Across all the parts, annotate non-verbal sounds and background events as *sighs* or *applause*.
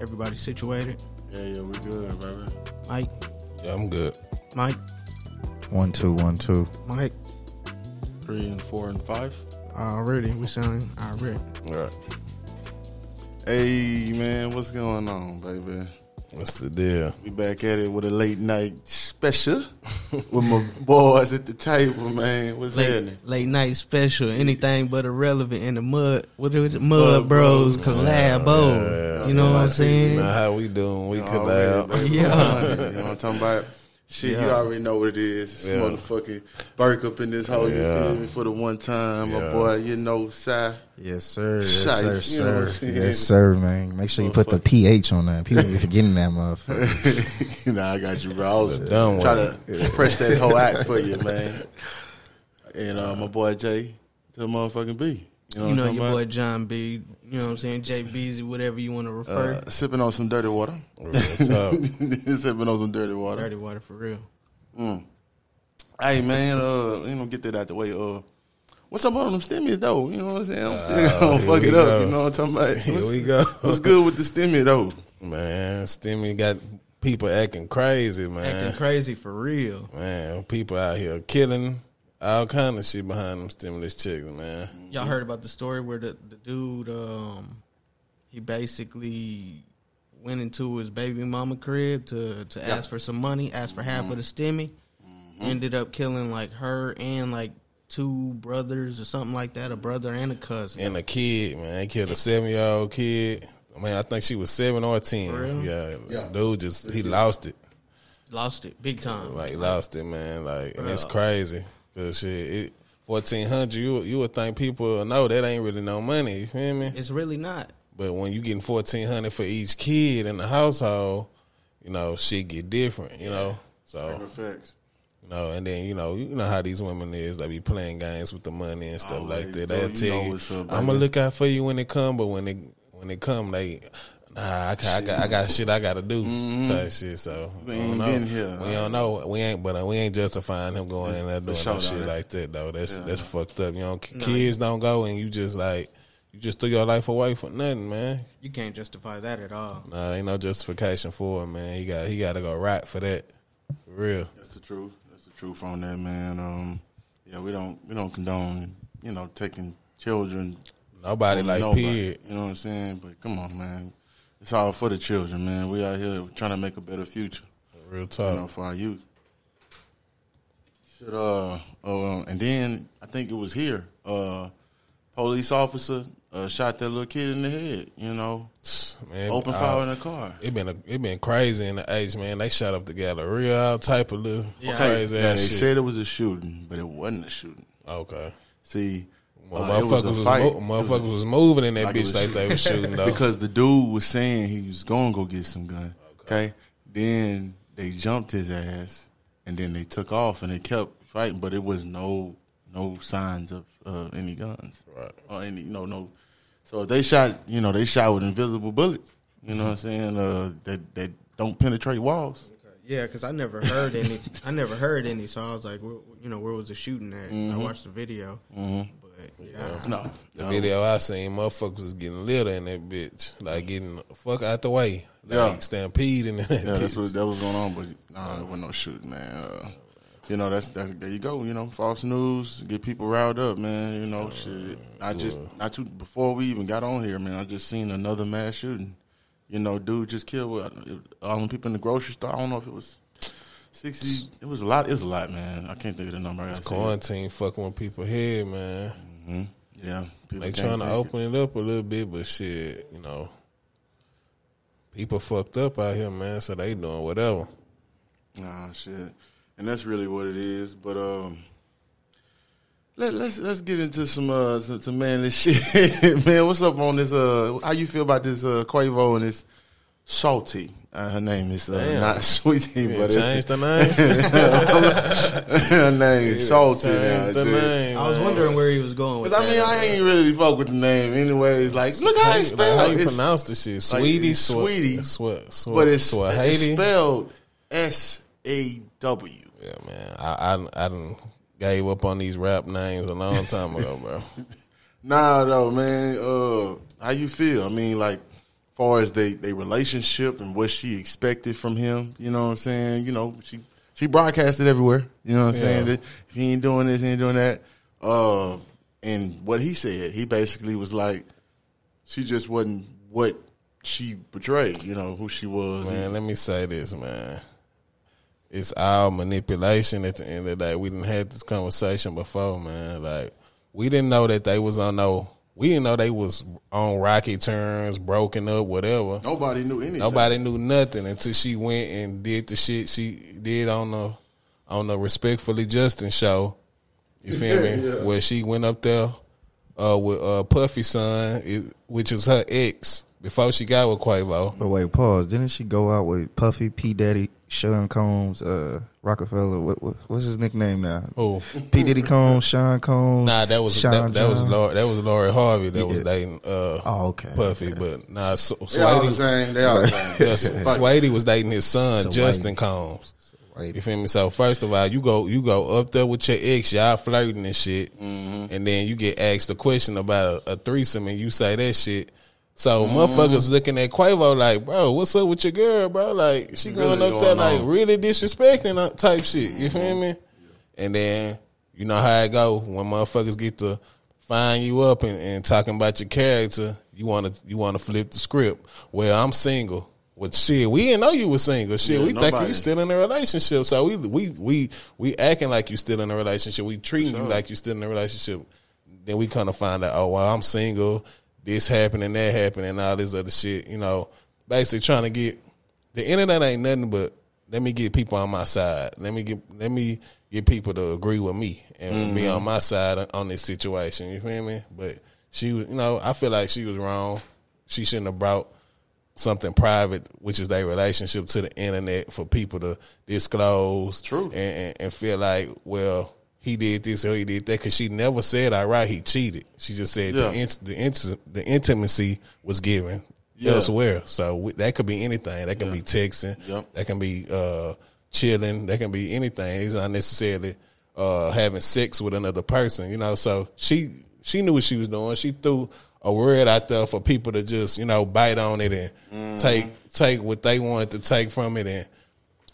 Everybody situated? Yeah, yeah, we good, baby. Mike, Yeah, I'm good. Mike, One two one two. Mike. Three and four and five. Already, we sounding already. All right. Hey, man, what's going on, baby? What's the deal? We back at it with a late night special *laughs* with my boys at the table, man. What's Late, happening? late night special. Anything but irrelevant in the mud. What is it? Mud, Mud Bros, Bros. collabo. Yeah, you know what I'm You saying? know how we doing? We Already, collab. *laughs* Yeah. You know what I'm talking about? Shit, you already know what it is. It's Yeah. motherfucking Burke up in this hole, you feel me, for the one time. My boy, you know, Si. Yes, sir. Yes, Shite, sir, you know sir. Yes, sir, man. Make sure you put the pH on that. People be *laughs* forgetting that motherfucker. *laughs* nah, I got you, bro. I was The dumb trying one. to press that whole act for you, man. And uh, my boy Jay to the motherfucking B. You know, You know your talking boy John B. You know what I'm saying? Jay Beezy, whatever you want to refer. Uh, sipping on some dirty water. *laughs* Real *laughs* sipping on some dirty water. Dirty water for real. Hey man, uh, you know, get that out the way. Uh, what's up on them stimmies though? You know what I'm saying? I'm still Uh, *laughs* gonna fuck we it up. You know what I'm talking about? Here What's, we go. what's good with the stimmy though? Man, Stimmy got people acting crazy, man. Acting crazy for real. Man, people out here killing all kind of shit behind them stimulus checks, man. Y'all heard about the story where the, the dude, um, he basically went into his baby mama crib to, to ask for some money, asked for half of the stimmy, ended up killing like her and like two brothers or something like that, a brother and a cousin. And a kid, man, they killed a seven year old kid. I mean, I think she was seven or ten. For? Yeah, Yeah. dude just he lost it. Lost it big time. Like lost it, man. Like and it's crazy because shit, it, fourteen hundred. You you would think people know that ain't really no money. You feel me? It's really not. But when you getting fourteen hundred for each kid in the household, you know shit get different. You know, so Facts. you know, and then you know you know how these women is. They be playing games with the money and stuff Always, like that. though. They'll tell you, up, "I'm gonna look out for you when they come," but when they when they come, they. Nah, I got, I got, I got shit I gotta do type shit. So Mm-hmm. We ain't don't know. been here, We don't know. We ain't, but uh, we ain't justifying him going in there doing sure, no shit though. like that though. That's that's fucked up. You know, No, kids don't go and you just like you just threw your life away for nothing, man. You can't justify that at all. Nah, ain't no justification for it, man. He got he got to go right for that, for real. That's the truth. That's the truth on that, man. Um, yeah, we don't we don't condone you know taking children. Nobody from like nobody, period. You know what I'm saying? But come on, man. It's all for the children, man. We out here trying to make a better future. Real you know, for our youth. Should uh, uh, and then I think it was here. Uh, police officer uh, shot that little kid in the head. You know, *sighs* Man, open uh, fire in the car. It been a, it been crazy in the age, man. They shot up the gallery, all type of little Yeah. crazy now, they ass shit. said it was a shooting, but it wasn't a shooting. okay, See, well, uh, it was motherfuckers was, mo- motherfuckers was moving in that Like bitch like they was shooting *laughs* though. because the dude was saying he was going to go get some gun. Okay. Then they jumped his ass, and then they took off and they kept fighting, but it was no no signs of uh, any guns Right. or any no no. So if they shot, you know, they shot with invisible bullets. You know what I'm saying? Uh, that that don't penetrate walls. Yeah, because I never heard any. I never heard any. So I was like, where, you know, where was the shooting at? I watched the video, but yeah, No, The video I seen, motherfuckers was getting lit in that bitch, like getting the fuck out the way, like Yeah. stampeding in that Yeah, that's what that was going on, but nah, there wasn't no shooting, man. Uh, you know, that's that's there you go. You know, false news get people riled up, man. You know, shit. I just not too before we even got on here, man. I just seen another mass shooting. You know, dude just killed all them people in the grocery store. I don't know if it was sixty. It was a lot. It was a lot, man. I can't think of the number. I gotta say it. Quarantine fucking with people here, man. Yeah, They trying to take it. open it up a little bit, but shit, you know, people fucked up out here, man. So they doing whatever. Nah, shit, and that's really what it is. But um, let, let's let's get into some uh some, some manly *laughs* shit, man. What's up on this? Uh, how you feel about this uh Quavo and this salty? Uh, her name is uh, not *laughs* Sweetie, You but change the name. *laughs* her name is salty. now, the dude. name. I was man. wondering where he was going with Cause I that. mean, I ain't really fuck with the name, anyways. Like, look how it's Like, spelled. how you It's- pronounce the shit? like, Sweetie, it's Swa- Sweetie, Swa- Swa- but it's, it's spelled S A W. Yeah, man. I I I done gave up on these rap names a long time ago, bro. *laughs* Nah, though, man. Uh, how you feel? I mean, like, far as they they relationship and what she expected from him. You know what I'm saying? You know, she she broadcasted everywhere. You know what I'm saying? That If he ain't doing this, he ain't doing that. Uh, and what he said, he basically was like, she just wasn't what she portrayed. You know who she was. Man, let me say this, man. It's all manipulation at the end of the day. We didn't had this conversation before, man. Like we didn't know that they was on no we didn't know they was on rocky turns, broken up, whatever. Nobody knew anything. Nobody knew nothing until she went and did the shit she did on the on the Respectfully Justin show. You feel me? Yeah. Where she went up there uh, with uh, Puffy son, it, which is her ex before she got with Quavo. But wait, pause. Didn't she go out with Puffy, P Daddy, Sean Combs, uh, Rockefeller? What, what, what's his nickname now? Oh, P Diddy Combs, Sean Combs. nah, that was Sean that, that was John? Lori, that was Lori Harvey that was Yeah. dating uh, Oh, okay. Puffy, but nah, S- They all the Swady, same. They all the same. *laughs* yeah, Swady was dating his son Swady. Justin Combs. You feel me? So first of all, you go you go up there with your ex, y'all flirting and shit, Mm-hmm. and then you get asked a question about a, a threesome, and you say that shit. So Mm-hmm. motherfuckers looking at Quavo like, bro, what's up with your girl, bro? Like she going Really up there like really disrespecting type shit. You feel me? And then you know how it go when motherfuckers get to find you up and, and talking about your character. You want to you want to flip the script. Well, I'm single. Well, shit, we didn't know you were single. Shit, Yeah, we think you still in a relationship. So we we we we acting like you still in a relationship. We treating you like you still in a relationship. Then we kind of find out, oh well, I'm single. This happened and that happened and all this other shit. You know, basically trying to get the internet ain't nothing but let me get people on my side. Let me get let me get people to agree with me and mm-hmm. be on my side on this situation. You feel me? But she was, you know, I feel like she was wrong. She shouldn't have brought something private, which is their relationship, to the internet for people to disclose. True. And, and, and feel like, well, he did this or he did that because she never said, "All right, he cheated." She just said Yeah. the int- the, int- the intimacy was given Yeah. elsewhere. So we, that could be anything. That can be texting. Yep. That can be uh, chilling. That can be anything. It's not necessarily uh, having sex with another person. You know. So she she knew what she was doing. She threw a word out there for people to just you know bite on it and Mm-hmm. take take what they wanted to take from it and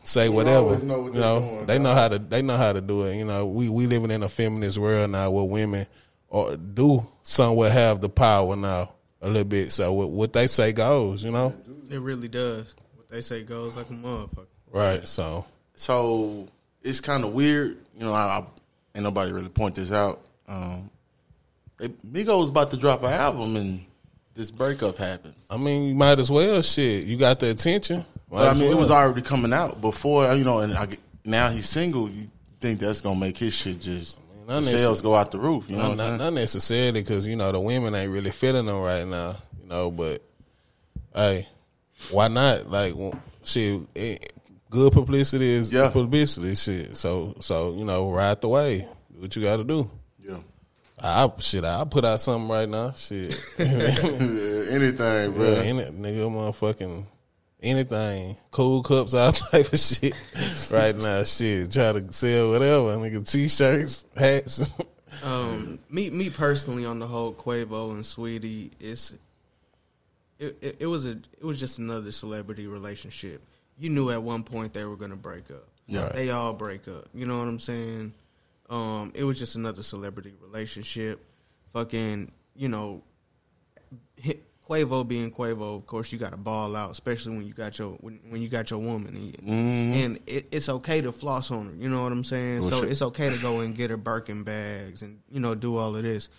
say whatever. know what you they're know, doing, they dog. know how to they know how to do it. You know, we we living in a feminist world now where women or do somewhat have the power now a little bit. So what, what they say goes. You know, It really does. What they say goes like a motherfucker. right? So So it's kind of weird. You know, I, I ain't nobody really point this out. Um, they, Migos about to drop an album and this breakup happened. I mean, you might as well. Shit, you got the attention. But I mean, it was already coming out before. Uh, you know, and I, now he's single. You think that's gonna make his shit just not the sales go out the roof? You know, Not, not, necessarily because you know the women ain't really feeling them right now. You know, but hey, why not? Like, well, shit, it, good publicity is Yeah. publicity. Shit, so so you know, ride the way. Do what you got to do. yeah. I shit, I put out something right now. Shit, *laughs* anything, bro. *laughs* yeah, any, nigga, motherfucking anything, cool cups, all *laughs* type of shit. right now, shit, try to sell whatever, nigga, t-shirts, hats. *laughs* Um, me me personally on the whole Quavo and Sweetie, it's it, it, it was a it was just another celebrity relationship. You knew at one point they were gonna break up. Yeah. they all break up. You know what I'm saying? Um, it was just another celebrity relationship. Fucking, you know, hit, Quavo being Quavo, of course you got to ball out, especially when you got your when, when you got your woman, and, mm-hmm. and it, it's okay to floss on her. You know what I'm saying? Well, so sure. it's okay to go and get her Birkin bags and you know do all of this.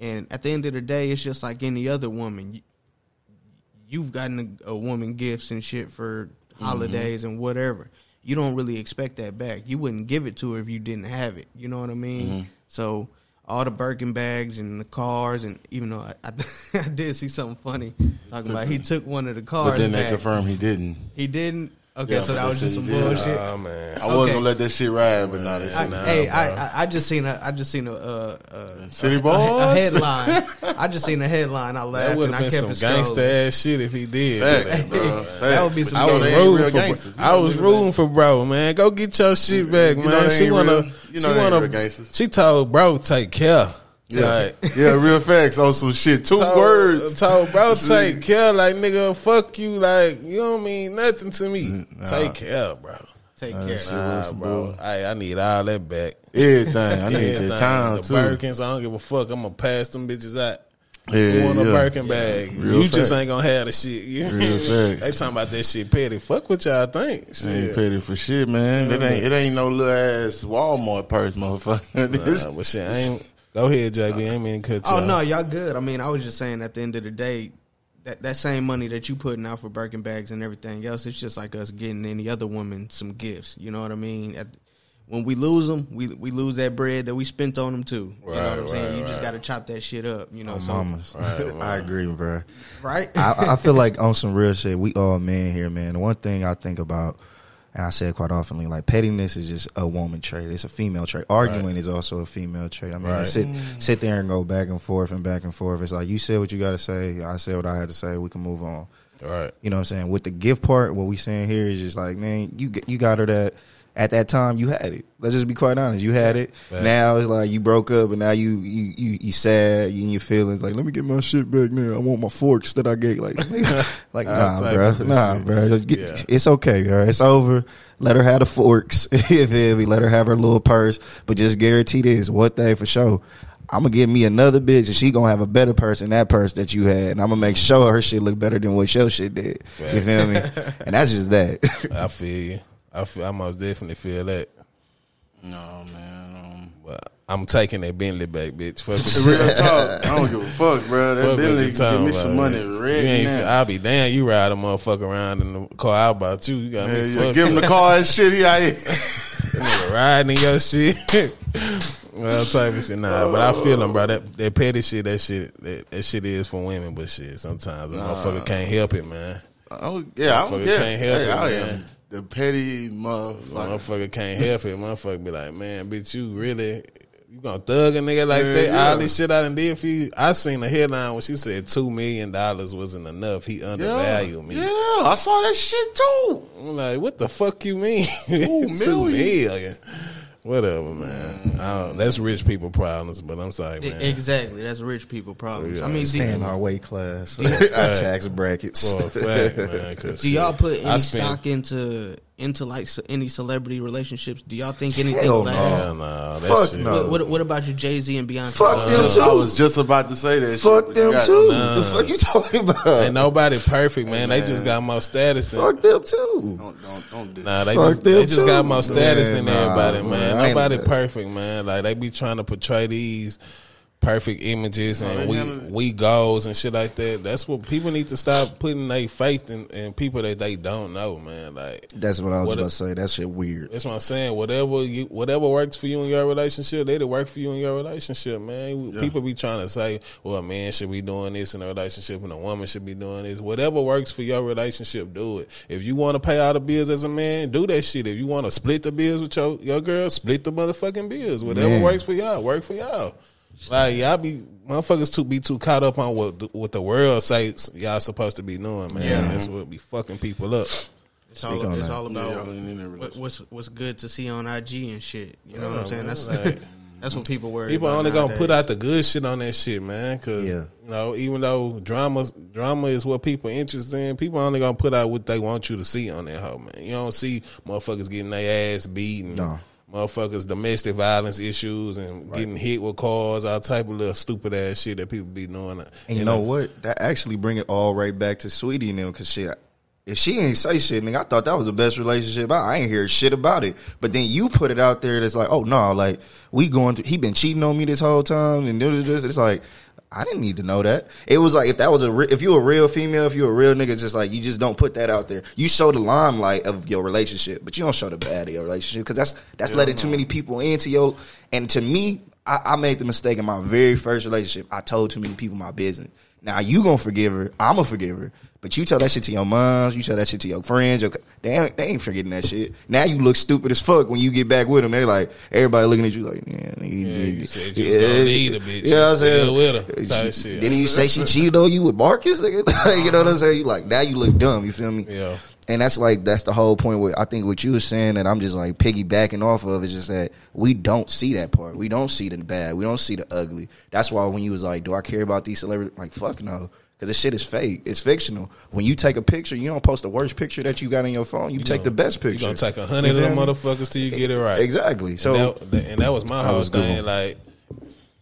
And at the end of the day, it's just like any other woman. You, you've gotten a, a woman gifts and shit for mm-hmm. holidays and whatever. You don't really expect that back. You wouldn't give it to her if you didn't have it. You know what I mean? Mm-hmm. So all the Birkin bags and the cars, and even though I, I, *laughs* I did see something funny talking about he took one of the cars, But then they back. confirmed he didn't. he didn't. Okay, Yeah, so that was just some bullshit. oh man, I was Okay. gonna let that shit ride, but not I, nah, hey, bro. I, I I just seen a I just seen a uh, uh, City a, a, Boys? headline. *laughs* I just seen a headline. I laughed would and have I been kept some it gangster ass shit if he did. Facts, but- bro. *laughs* That would be some I was rooting for gangsters. I was rooting for bro, man. Go get your shit back, You man. She wanna, you know she wanna. real gangsters. She told bro take care. Yeah, yeah, real facts on some shit. Two Told- words. Told bro, *laughs* take care. Like nigga, fuck you. Like you don't mean nothing to me. Mm, Take care, bro. Take Nah, care. that Nah, bro. I I need all that back. Everything. I *laughs* need Everything. that time the too. Birkins, I don't give a fuck. I'm gonna pass them bitches out. Yeah, you want a yeah. Birkin bag? Real you just ain't gonna have the shit. You Real facts. they talking about that shit petty. Fuck what y'all think. I ain't petty for shit, man. It ain't it ain't no little ass Walmart purse, motherfucker. *laughs* This- Nah, but shit, I ain't. Go ahead, JB. I ain't mean cut you. Oh no, y'all good. I mean, I was just saying at the end of the day, that that same money that you putting out for Birkin bags and everything else, it's just like us getting any other woman some gifts. You know what I mean? At, when we lose them, we we lose that bread that we spent on them too. You know what I'm saying? right, you just right. got to chop that shit up. You know, Oh, so mamas. Right, *laughs* I agree, bro. right? I, I feel like on some real shit, we all men here, man. The one thing I think about, and I say it quite oftenly, like pettiness is just a woman trait. It's a female trait. Arguing Right. is also a female trait. I mean, Right. sit mm. sit there and go back and forth and back and forth. It's like you said what you got to say. I said what I had to say. We can move on. All right. You know what I'm saying? With the gift part, what we saying here is just like, man, you you got her that at that time you had it. Let's just be quite honest. You had it. Now it's like you broke up and now you you you, you sad, you in your feelings. Like, let me get my shit back now. I want my forks that I gave. Like, *laughs* like *laughs* nah, bro, nah, shit. bro. Get- Yeah. It's okay, bro. It's over. Let her have the forks. *laughs* if we let her have her little purse, but just guarantee this one thing for sure. I'm gonna give me another bitch, and she gonna have a better purse than that purse that you had, and I'm gonna make sure her shit look better than what your shit did. You feel me? And that's just that. I feel you. I feel. I most definitely feel that. no man. Um, But I'm taking that Bentley back, bitch. Fuck *laughs* real talk. *laughs* I don't give a fuck, bro. That Fuck Bentley give me some money ain't. I'll be damn. You ride a motherfucker around in the car out about you. You got me yeah, give him the *laughs* car and shit. He out here. Nigga riding in your shit. well, type of shit. Nah, but I feel him, bro. That that petty shit, that shit, that, that shit is for women. But shit, sometimes a motherfucker can't help it, man. Oh, yeah, I don't care. can't help Hey, it, I man. am the petty motherfucker. Motherfucker can't help it. Motherfucker be like, man, bitch, you really. You gonna thug a nigga like Yeah, that? yeah. All this shit I done did for you. I seen a headline when she said two million dollars wasn't enough. He Yeah, undervalued me. yeah, I saw that shit too. I'm like, what the fuck you mean? Two *laughs* Two million. million. Whatever, man. I don't, that's rich people problems, but I'm sorry, man. Exactly. That's rich people problems. Yeah. I mean, Stay in our weight class, *laughs* our tax brackets. For a fact, man. 'cause do y'all put any spent- stock into into like ce- any celebrity relationships? Do y'all think anything Hell lasts? no. Hell no, Fuck shit. no. What, what, what about your Jay Z and Beyonce? Fuck uh, them I too. was just about to say that. Fuck shit, them too. Nah. The fuck you talking about? Ain't nobody perfect, man. They just got more status than. Fuck them too. Don't don't don't do Nah, they Fuck just, they them just got too. more status Man, than nah, everybody, man. man. Nobody perfect, man. Like they be trying to portray these perfect images oh, and we handle we goals and shit like that. That's what people need to stop putting their faith in, in people that they don't know, man. Like That's what I was what about to say. That shit weird. that's what I'm saying. Whatever you, whatever works for you in your relationship, let it work for you in your relationship, man. People be trying to say, "Well, a man should be doing this in a relationship, and a woman should be doing this." Whatever works for your relationship, do it. If you want to pay all the bills as a man, do that shit. If you want to split the bills with your your girl, split the motherfucking bills. Whatever Man. works for y'all, work for y'all. Like y'all be motherfuckers too be too caught up on what the- what the world says y'all supposed to be doing, man. Yeah. That's what be fucking people up. It's all, it's that. all about y'all ain't in that what, what's what's good to see on IG and shit. You know what I'm saying? That's like- *laughs* that's what people worry. People about only gonna put out the good shit on that shit, man. Cause Yeah. you know, even though drama drama is what people interested in, people only gonna put out what they want you to see on that hoe, man. You don't see motherfuckers getting their ass beaten, No. Motherfuckers domestic violence issues and getting hit with cars, all type of little stupid ass shit that people be doing. And you know what? That actually bring it all right back to Sweetie and them because shit. If she ain't say shit, nigga, I thought that was the best relationship. I, I ain't hear shit about it. But then you put it out there that's like, oh no, like we going through. He been cheating on me this whole time, and this. It's like I didn't need to know that. It was like if that was a re- if you a real female, if you a real nigga, just like you just don't put that out there. You show the limelight of your relationship, but you don't show the bad of your relationship because that's that's letting too many people into your. And to me, I, I made the mistake in my very first relationship. I told too many people my business. Now you gonna forgive her. I'm gonna forgive her. But you tell that shit to your moms, you tell that shit to your friends, your, they, ain't, they ain't forgetting that shit. Now you look stupid as fuck when you get back with them. They're like, everybody looking at you like, yeah, nigga, Yeah, you said you yeah, gonna leave the bitch. You know what I'm You saying? with her, shit. Didn't you say she cheated on you with Marcus? Nigga? *laughs* Like, you know what I'm uh-huh. saying? You like, now you look dumb, you feel me? Yeah. And that's like that's the whole point. Where I think what you were saying that I'm just like piggybacking off of is just that we don't see that part. We don't see the bad. We don't see the ugly. That's why when you was like, "Do I care about these celebrities?" Like, fuck no, because this shit is fake. It's fictional. When you take a picture, you don't post the worst picture that you got in your phone. You, take the best picture. You picture. gonna take a hundred of them motherfuckers till you get it right. Exactly. So and that, and that was my *laughs* whole was good thing. Like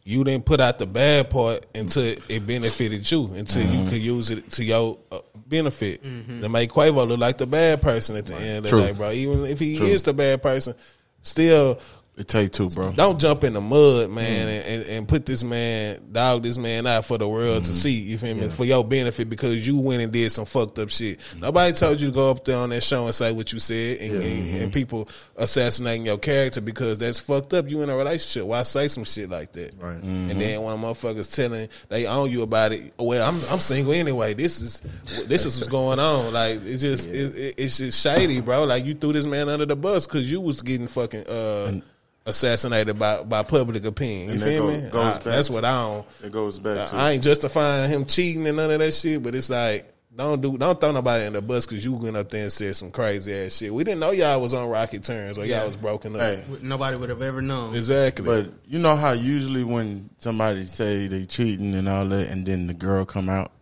you didn't put out the bad part until it benefited you, until Mm-hmm. you could use it to your uh, benefit. To make Quavo look like the bad person at the end of the True. day, bro. Even if he is the bad person, still It take two, bro. don't jump in the mud, man, Mm. and, and, put this man, dog this man out for the world Mm-hmm. to see. You feel me? For your benefit because you went and did some fucked up shit. Nobody told you to go up there on that show and say what you said, and, and, Mm-hmm. and people assassinating your character because that's fucked up. You in a relationship. Why say some shit like that? Right. And then when motherfuckers telling they own you about it, well, I'm I'm single anyway. This is this is what's going on. Like it's just it, it, it's just shady, bro. Like you threw this man under the bus because you was getting fucking uh, assassinated by by public opinion. You And feel go- me? goes I- back that's to- what I don't. It goes back to I ain't justifying him cheating and none of that shit, but it's like don't do don't throw nobody in the bus because you went up there and said some crazy ass shit. We didn't know y'all was on rocky terms or Yeah. y'all was broken up. Hey, Nobody would have ever known. Exactly. but you know how usually when somebody say they cheating and all that, and then the girl come out,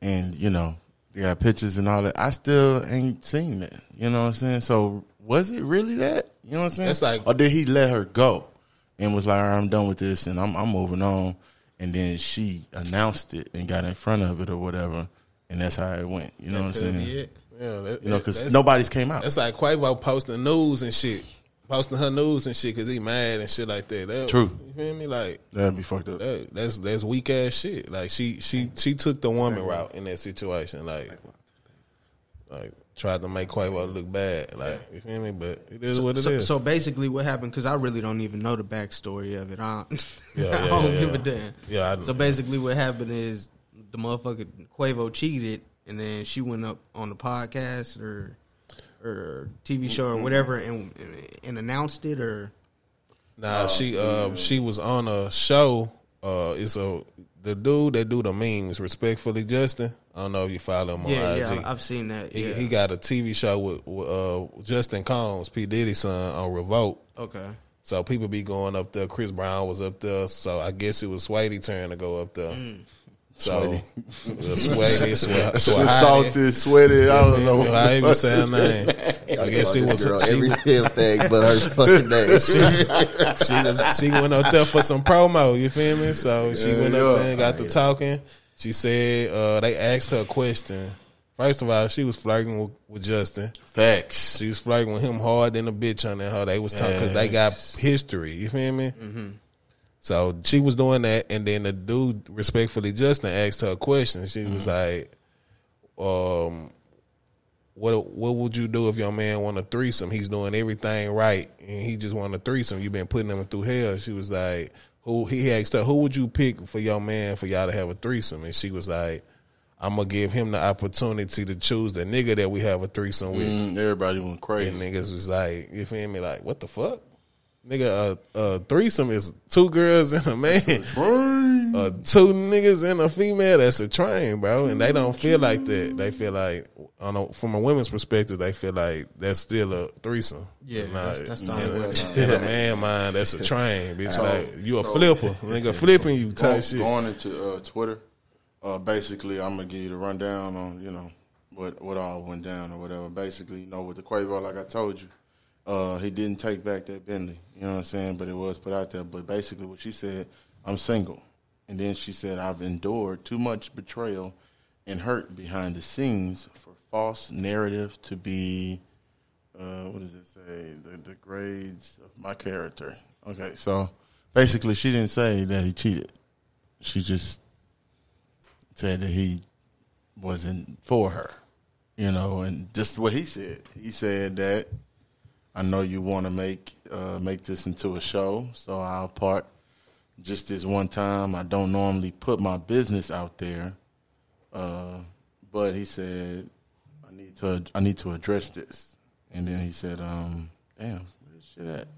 and you know they got pictures and all that, I still ain't seen that. You know what I'm saying? So was it really that? You know what I'm saying? It's like- or did he let her go and was like, All right, I'm done with this and I'm I'm moving on, and then she announced it and got in front of it or whatever, and that's how it went. You know what I'm saying? yeah, that, You know, because that's- nobody's came out. That's like Quavo posting news and shit, posting her news and shit because he mad and shit like that. that True. You feel me? Like That'd be fucked up. that, that's that's weak ass shit. Like she she she took the woman route in that situation. Like like tried to make Quavo look bad. Like you feel me? But it is what it is. so, so basically, what happened? Because I really don't even know the backstory of it. I don't, *laughs* Yeah, I don't yeah, give yeah. a damn. Yeah, I- so basically, what happened is the motherfucker Quavo cheated, and then she went up on the podcast or or TV show or whatever, and and announced it or Nah, she uh she was on a show. Uh, it's a the dude that do the memes. Respectfully, Justin. I don't know if you follow him on yeah, IG. yeah, I've seen that. he, Yeah, he got a TV show with, with uh, Justin Combs, P Diddy's son, on Revolt. okay. So people be going up there. Chris Brown was up there. So I guess it was Swade's turn to go up there. So Swady, *laughs* Swady, *laughs* salty, sweaty. I don't know. I even saying name. *laughs* I guess it was girl, she, every damn thing but her fucking name. she was she went up there for some promo. You feel me? So she went up there and got to talking. She said uh, they asked her a question. First of all, she was flirting with, with Justin. Facts. She was flirting with him hard than a bitch on that. How they was talking because they got history. You feel me? So she was doing that, and then the dude respectfully Justin asked her a question. She was like, "Um, what what would you do if your man want a threesome? He's doing everything right, and he just want a threesome. You've been putting him through hell." She was like, "Who?" He asked her, "Who would you pick for your man for y'all to have a threesome?" And she was like. I'm gonna give him the opportunity to choose the nigga that we have a threesome with. Mm, everybody went And crazy. niggas was like, you feel me? Like, what the fuck? Nigga, a, a threesome is two girls and a man. Uh, two niggas and a female, that's a train, bro. And they don't feel like that. They feel like, on a, from a women's perspective, they feel like that's still a threesome. Yeah, Nah, that's, that's the in, only way. *laughs* in a man mind, that's a train, bitch. Like, you a flipper. Nigga *laughs* flipping you Going, type shit. going into uh, Twitter, uh, basically, I'm gonna give you the rundown on you know what what all went down or whatever. Basically, you know, with the Quavo, like I told you, uh, he didn't take back that Bentley. You know what I'm saying? But it was put out there. But basically, what she said, I'm single, and then she said, I've endured too much betrayal and hurt behind the scenes for false narrative to be. Uh, what does it say? The, the grades of my character. Okay, so basically, she didn't say that he cheated. She just said that he wasn't for her, you know, and just what he said. He said that I know you want to make uh, make this into a show, so I'll part just this one time. I don't normally put my business out there, uh, but he said I need to I need to address this, and then he said, um, damn, where's shit at?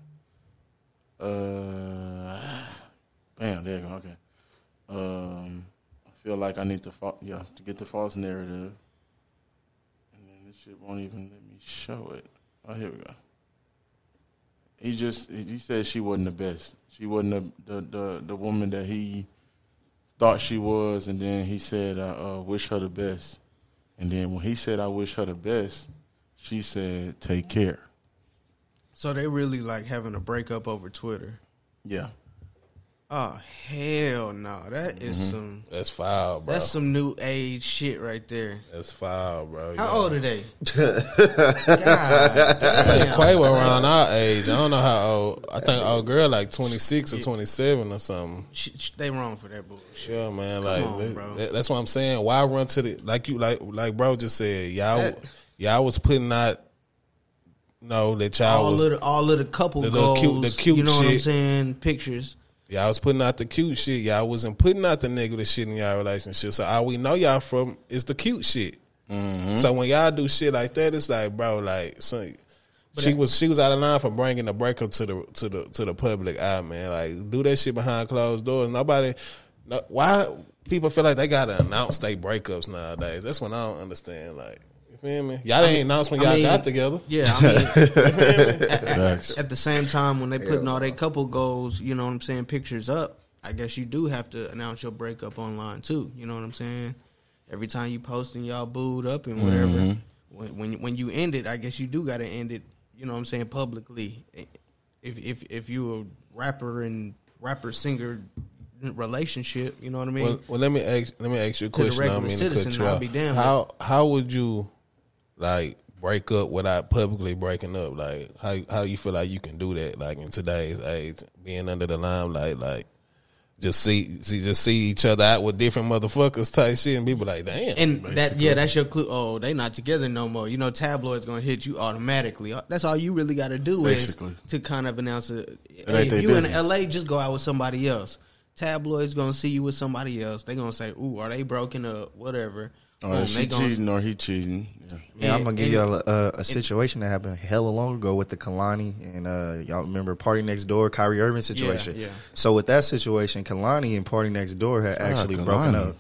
Uh, bam, there you go. Okay. Um, I feel like I need to fa- yeah to get the false narrative, and then this shit won't even let me show it. Oh, here we go. He just he said she wasn't the best. She wasn't the the the, the woman that he thought she was, and then he said, "I uh, wish her the best." And then when he said, "I wish her the best," she said, "Take care." So they really like having a breakup over Twitter. Yeah. Oh hell no! That is Mm-hmm. some That's foul, bro. that's some new age shit right there. That's foul, bro. How Yeah. old are they? *laughs* God damn. Quavo around our age. I don't know how old. I think old girl like twenty six or twenty seven or something. They wrong for that bullshit. Yeah, man. Like on, that- that's what I'm saying. Why run to the like you like like bro just said. Y'all That- y'all was putting out. No, that y'all All was of the all of the couple The goals, cute- the cute you know what I'm saying? Pictures. Y'all was putting out the cute shit. Y'all wasn't putting out the negative shit in y'all relationship. So all we know y'all from is the cute shit. Mm-hmm. So when y'all do shit like that, it's like, bro, like, son, she was she was out of line for bringing the breakup to the to the to the public eye, man. Like, do that shit behind closed doors. Nobody, no, why people feel like they gotta announce they breakups nowadays? That's what I don't understand. Like, you feel me? Y'all didn't announce when y'all mean, got together. Yeah, I mean, *laughs* at, at- Facts. at the same time, when they putting all their couple goals, you know what I'm saying, pictures up, I guess you do have to announce your breakup online too. You know what I'm saying? Every time you posting y'all booed up and whatever, Mm-hmm. when, when when you end it, I guess you do got to end it. You know what I'm saying publicly. If if if you a rapper and rapper singer relationship, you know what I mean? Well, well, let me ask let me ask you a To question. I mean citizen, to cut you I'll be damned. How how would you like break up without publicly breaking up? Like how how you feel like you can do that? Like in today's age, being under the limelight, like just see, see just see each other out with different motherfuckers type shit, and people like, damn. And that yeah, that's your clue. Oh, they not together no more. You know, tabloids gonna hit you automatically. Uh, that's all you really got to do Basically. is to kind of announce it. Hey, if you in. L.A., just go out with somebody else. Tabloids gonna see you with somebody else. They gonna say, "Ooh, are they broken up? Whatever." Or Boom, is she cheating or he cheating? Yeah. Yeah, I'm gonna give y'all a, a situation that happened hella long ago with the Kehlani and uh, y'all remember PartyNextDoor, Kyrie Irving situation. yeah. So with that situation, Kehlani and PartyNextDoor had actually Kehlani. broken up.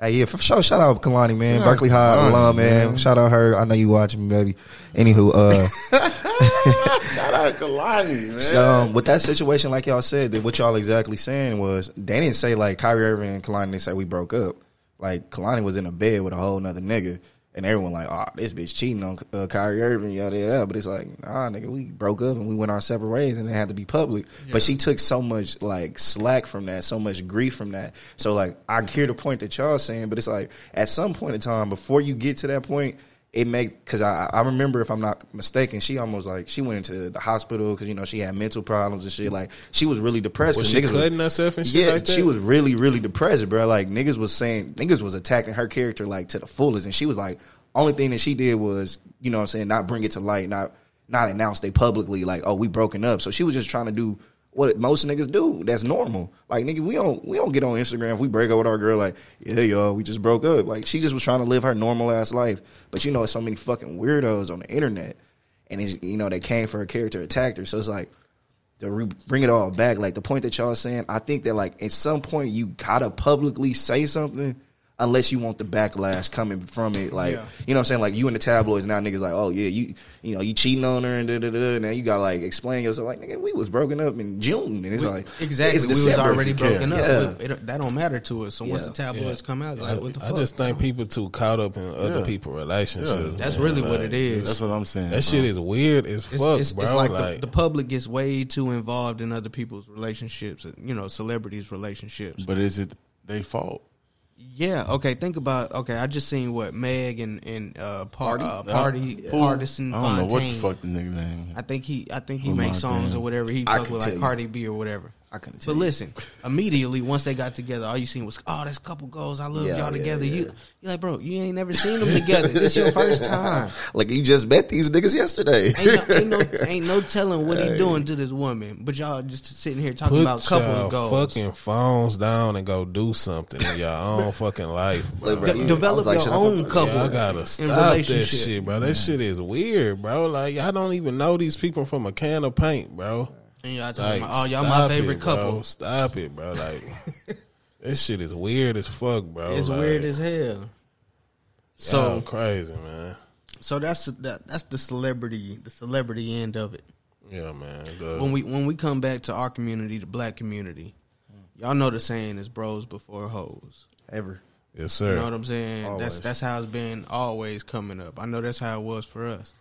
Hey, yeah, for sure. Shout out Kehlani, man. Out Berkeley High Kehlani, alum, man. man. Shout out her. I know you watching me, baby. Anywho, uh, *laughs* Shout out Kehlani, *laughs* man. um, with that situation, like y'all said, that what y'all exactly saying was they didn't say like Kyrie Irving and Kehlani didn't say we broke up. Like Kehlani was in a bed with a whole nother nigga, and everyone like, oh, this bitch cheating on uh, Kyrie Irving, yada yada. But it's like, nah, nigga, we broke up and we went our separate ways, and it had to be public. But she took so much like slack from that, so much grief from that. So like, I hear the point that y'all saying, but it's like at some point in time, before you get to that point it make because I, I remember if I'm not mistaken, she almost like she went into the hospital because you know she had mental problems and shit. Like she was really depressed. was she niggas was- cutting herself and shit yeah, like that? she was really really depressed, bro. Like niggas was saying niggas was attacking her character like to the fullest, and she was like only thing that she did was you know what I'm saying not bring it to light, not not announce they publicly like oh we broken up. So she was just trying to do what most niggas do. That's normal. Like nigga, we don't we don't get on Instagram if we break up with our girl like yeah y'all we just broke up. Like she just was trying to live her normal ass life. But you know so many fucking weirdos on the internet, and it's, you know they came for her character, attacked her. So it's like to re- bring it all back, like the point that y'all saying, I think that like at some point you gotta publicly say something unless you want the backlash coming from it. Like Yeah. you know what I'm saying? Like you in the tabloids now niggas like, oh yeah, you you know, you cheating on her and da da da now you gotta like explain yourself like nigga, we was broken up in June and it's like Exactly, it's we was already broken up. Yeah. We- it- that don't matter to us. So once Yeah. the tabloids come out, like what the I fuck? I just think people too caught up in other Yeah. people's relationships. Yeah. That's man. really what it is. That's what I'm saying. That shit is weird as It's, fuck, it's, bro. it's like, like the, the public gets way too involved in other people's relationships. You know, celebrities' relationships. But is it they fault? Yeah. Okay. Think about. Okay. I just seen what Meg and and uh, par, Party? uh, party Who- Pardison. I don't know what the fuck the nigga name. I think he. I think he Oh, makes songs damn. or whatever. He I fuck with like you. Cardi B or whatever. I couldn't tell But you. listen, immediately once they got together, all you seen was, "Oh, that's a couple goals. I love Yeah, y'all yeah, together." yeah. You, you're like, bro, you ain't never seen them together. *laughs* this your first time. *laughs* Like you just met these niggas yesterday. Ain't no, ain't no, *laughs* ain't no telling what he doing to this woman. But y'all just sitting here talking Put about couple of goals. fucking phones down and go do something in your own fucking life, bro. De- develop like, your own couple. Y'all gotta stop that shit, bro. That shit is weird, bro. Like y'all don't even know these people from a can of paint, bro. And y'all talking Like, about, oh, y'all my favorite it, bro. couple. Stop it, bro. Like *laughs* this shit is weird as fuck, bro. It's Like, weird as hell. So, crazy, man. so that's that, that's the celebrity, the celebrity end of it. Yeah, man. The- When we when we come back to our community, the black community, y'all know the saying is bros before hoes. Ever. yes, sir. You know what I'm saying? That's that's how it's been always coming up. I know that's how it was for us.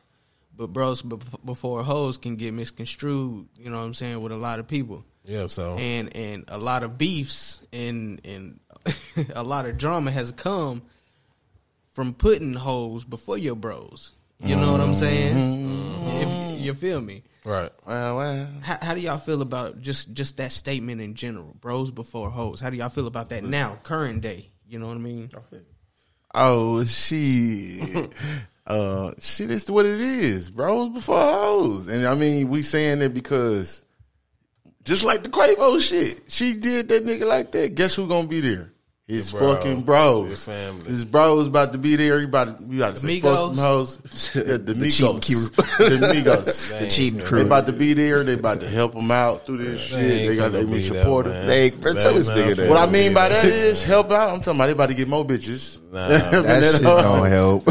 But bros bef- before hoes can get misconstrued. You know what I'm saying with a lot of people, yeah, so and and a lot of beefs and and *laughs* a lot of drama has come from putting hoes before your bros. You know what I'm saying? Mm-hmm. If- you feel me? right. Well, well. How, how do y'all feel about just just that statement in general, bros before hoes? How do y'all feel about that now, current day? You know what I mean? Oh shit. *laughs* uh shit is what it is. Bros before hoes. And I mean we saying it because just like the Quavo shit. She did that nigga like that. Guess who gonna be there? His bro. fucking bros. His family. His bros about to be there. You about to, you about to say fuck them hoes. *laughs* Yeah, the, The cheating Migos. crew. *laughs* the Migos. *laughs* The cheating They crew. about to be there. They about to help them out through this shit. They got they finna be be supportive. They- tell this nigga that. What I mean by that is help out. I'm talking about they about to get more bitches. Nah, That shit don't help.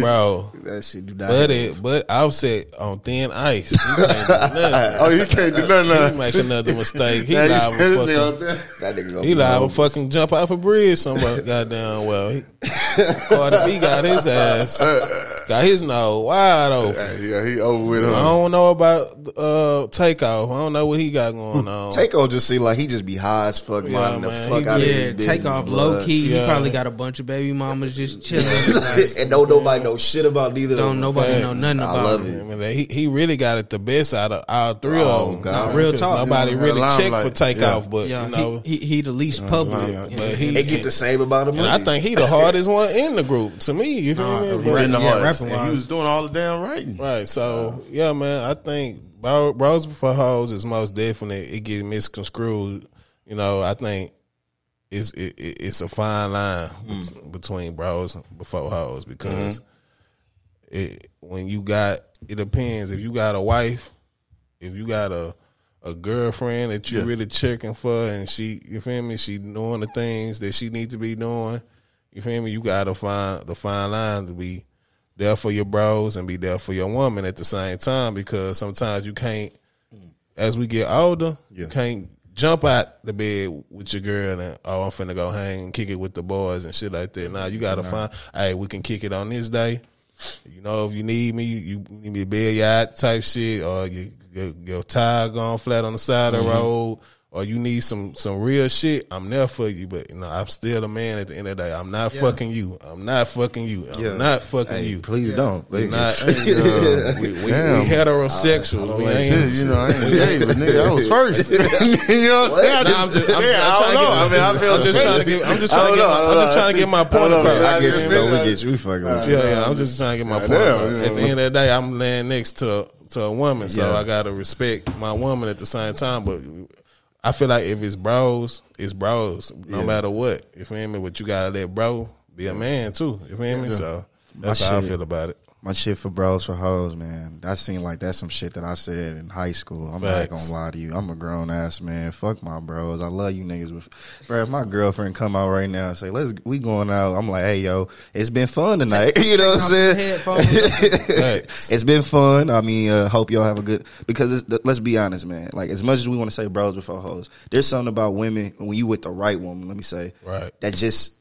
bro. That shit do not But help. it, but Offset on thin ice. He can't do *laughs* nothing. oh, you can't do nothing. He make another mistake. He Now you liable said fucking. there. That nigga gonna He be liable fucking jump off a bridge somewhere. Goddamn well. He, Cardi B got his ass, got his nose wide open. Yeah, he over with I him. don't know about uh takeoff. I don't know what he got going *laughs* on. Takeoff just seem like he just be high as fuck, Yeah, minding the man, fuck he out of just- his Yeah, business, take off blood. low key. Yeah. He probably got a bunch of baby mamas just chilling. *laughs* like, and don't nobody know shit about neither. don't them. nobody know Facts. nothing I about love it. it. I mean, he he really got it the best out of all three Oh, of them. God. Nah, real 'Cause talk. Nobody You know, really had a checked for takeoff, Yeah. but Yeah, you know. he, he he the least uh, public. limelight. but he, They get the same amount of and money. I think he the hardest one in the group to me. You feel Nah, me? he But- Right, in the yeah, rapping And he was doing all the damn writing. Right. So yeah, man, I think bro, bros before hoes is most definite. It get misconstrued. You know, I think it's it, it- it's a fine line hmm. bet- between bros before hoes because mm-hmm. It when you got it depends. If you got a wife, if you got a a girlfriend that you Yeah. really checking for and she you feel me? She doing the things that she need to be doing. You feel me? You gotta find the fine line to be there for your bros and be there for your woman at the same time because sometimes you can't as we get older you Yeah. can't jump out the bed with your girl and oh I'm finna go hang and kick it with the boys and shit like that. Now you gotta find hey we can kick it on this day you know, if you need me, you, you need me to bail you out type shit, or you, your, your tire gone flat on the side of the mm-hmm. road, or you need some some real shit. I'm there for you, but you know, I'm still a man at the end of the day. I'm not fucking you. I'm not fucking you. I'm Yeah. not fucking Hey, you. please don't. We Like, not. *laughs* uh, *laughs* we, we, we Damn. heterosexuals. we ain't. shit, you know, I ain't gay, but nigga, I was *laughs* first. you know what I'm saying? Nah, I'm just, I'm, yeah, I'm I trying don't know. to I get, mean, I feel I'm just trying to get, I'm just trying to get, my, I'm just trying to get my point across. I get you. though. Yeah. We get you. We fucking with you. Yeah, yeah. I'm just trying to get my point. Damn, across. yeah. At the end of the day, I'm laying next to to a woman, so I gotta respect my woman at the same time. But I feel like if it's bros, it's bros, no Yeah. matter what. You feel me? But you gotta let bro be a man too. You feel me? So that's My how I feel about it. My shit for bros for hoes, man. That seemed like that's some shit that I said in high school. I'm not gonna lie to you. I'm a grown ass man. Fuck my bros. I love you niggas. But, bro, if my girlfriend come out right now and say, "Let's we going out," I'm like, "Hey, yo, it's been fun tonight." *laughs* you know what I'm saying? *laughs* It's been fun. I mean, uh, hope y'all have a good because it's, let's be honest, man. Like as much as we want to say bros before hoes, there's something about women when you with the right woman. Let me say, Right. that just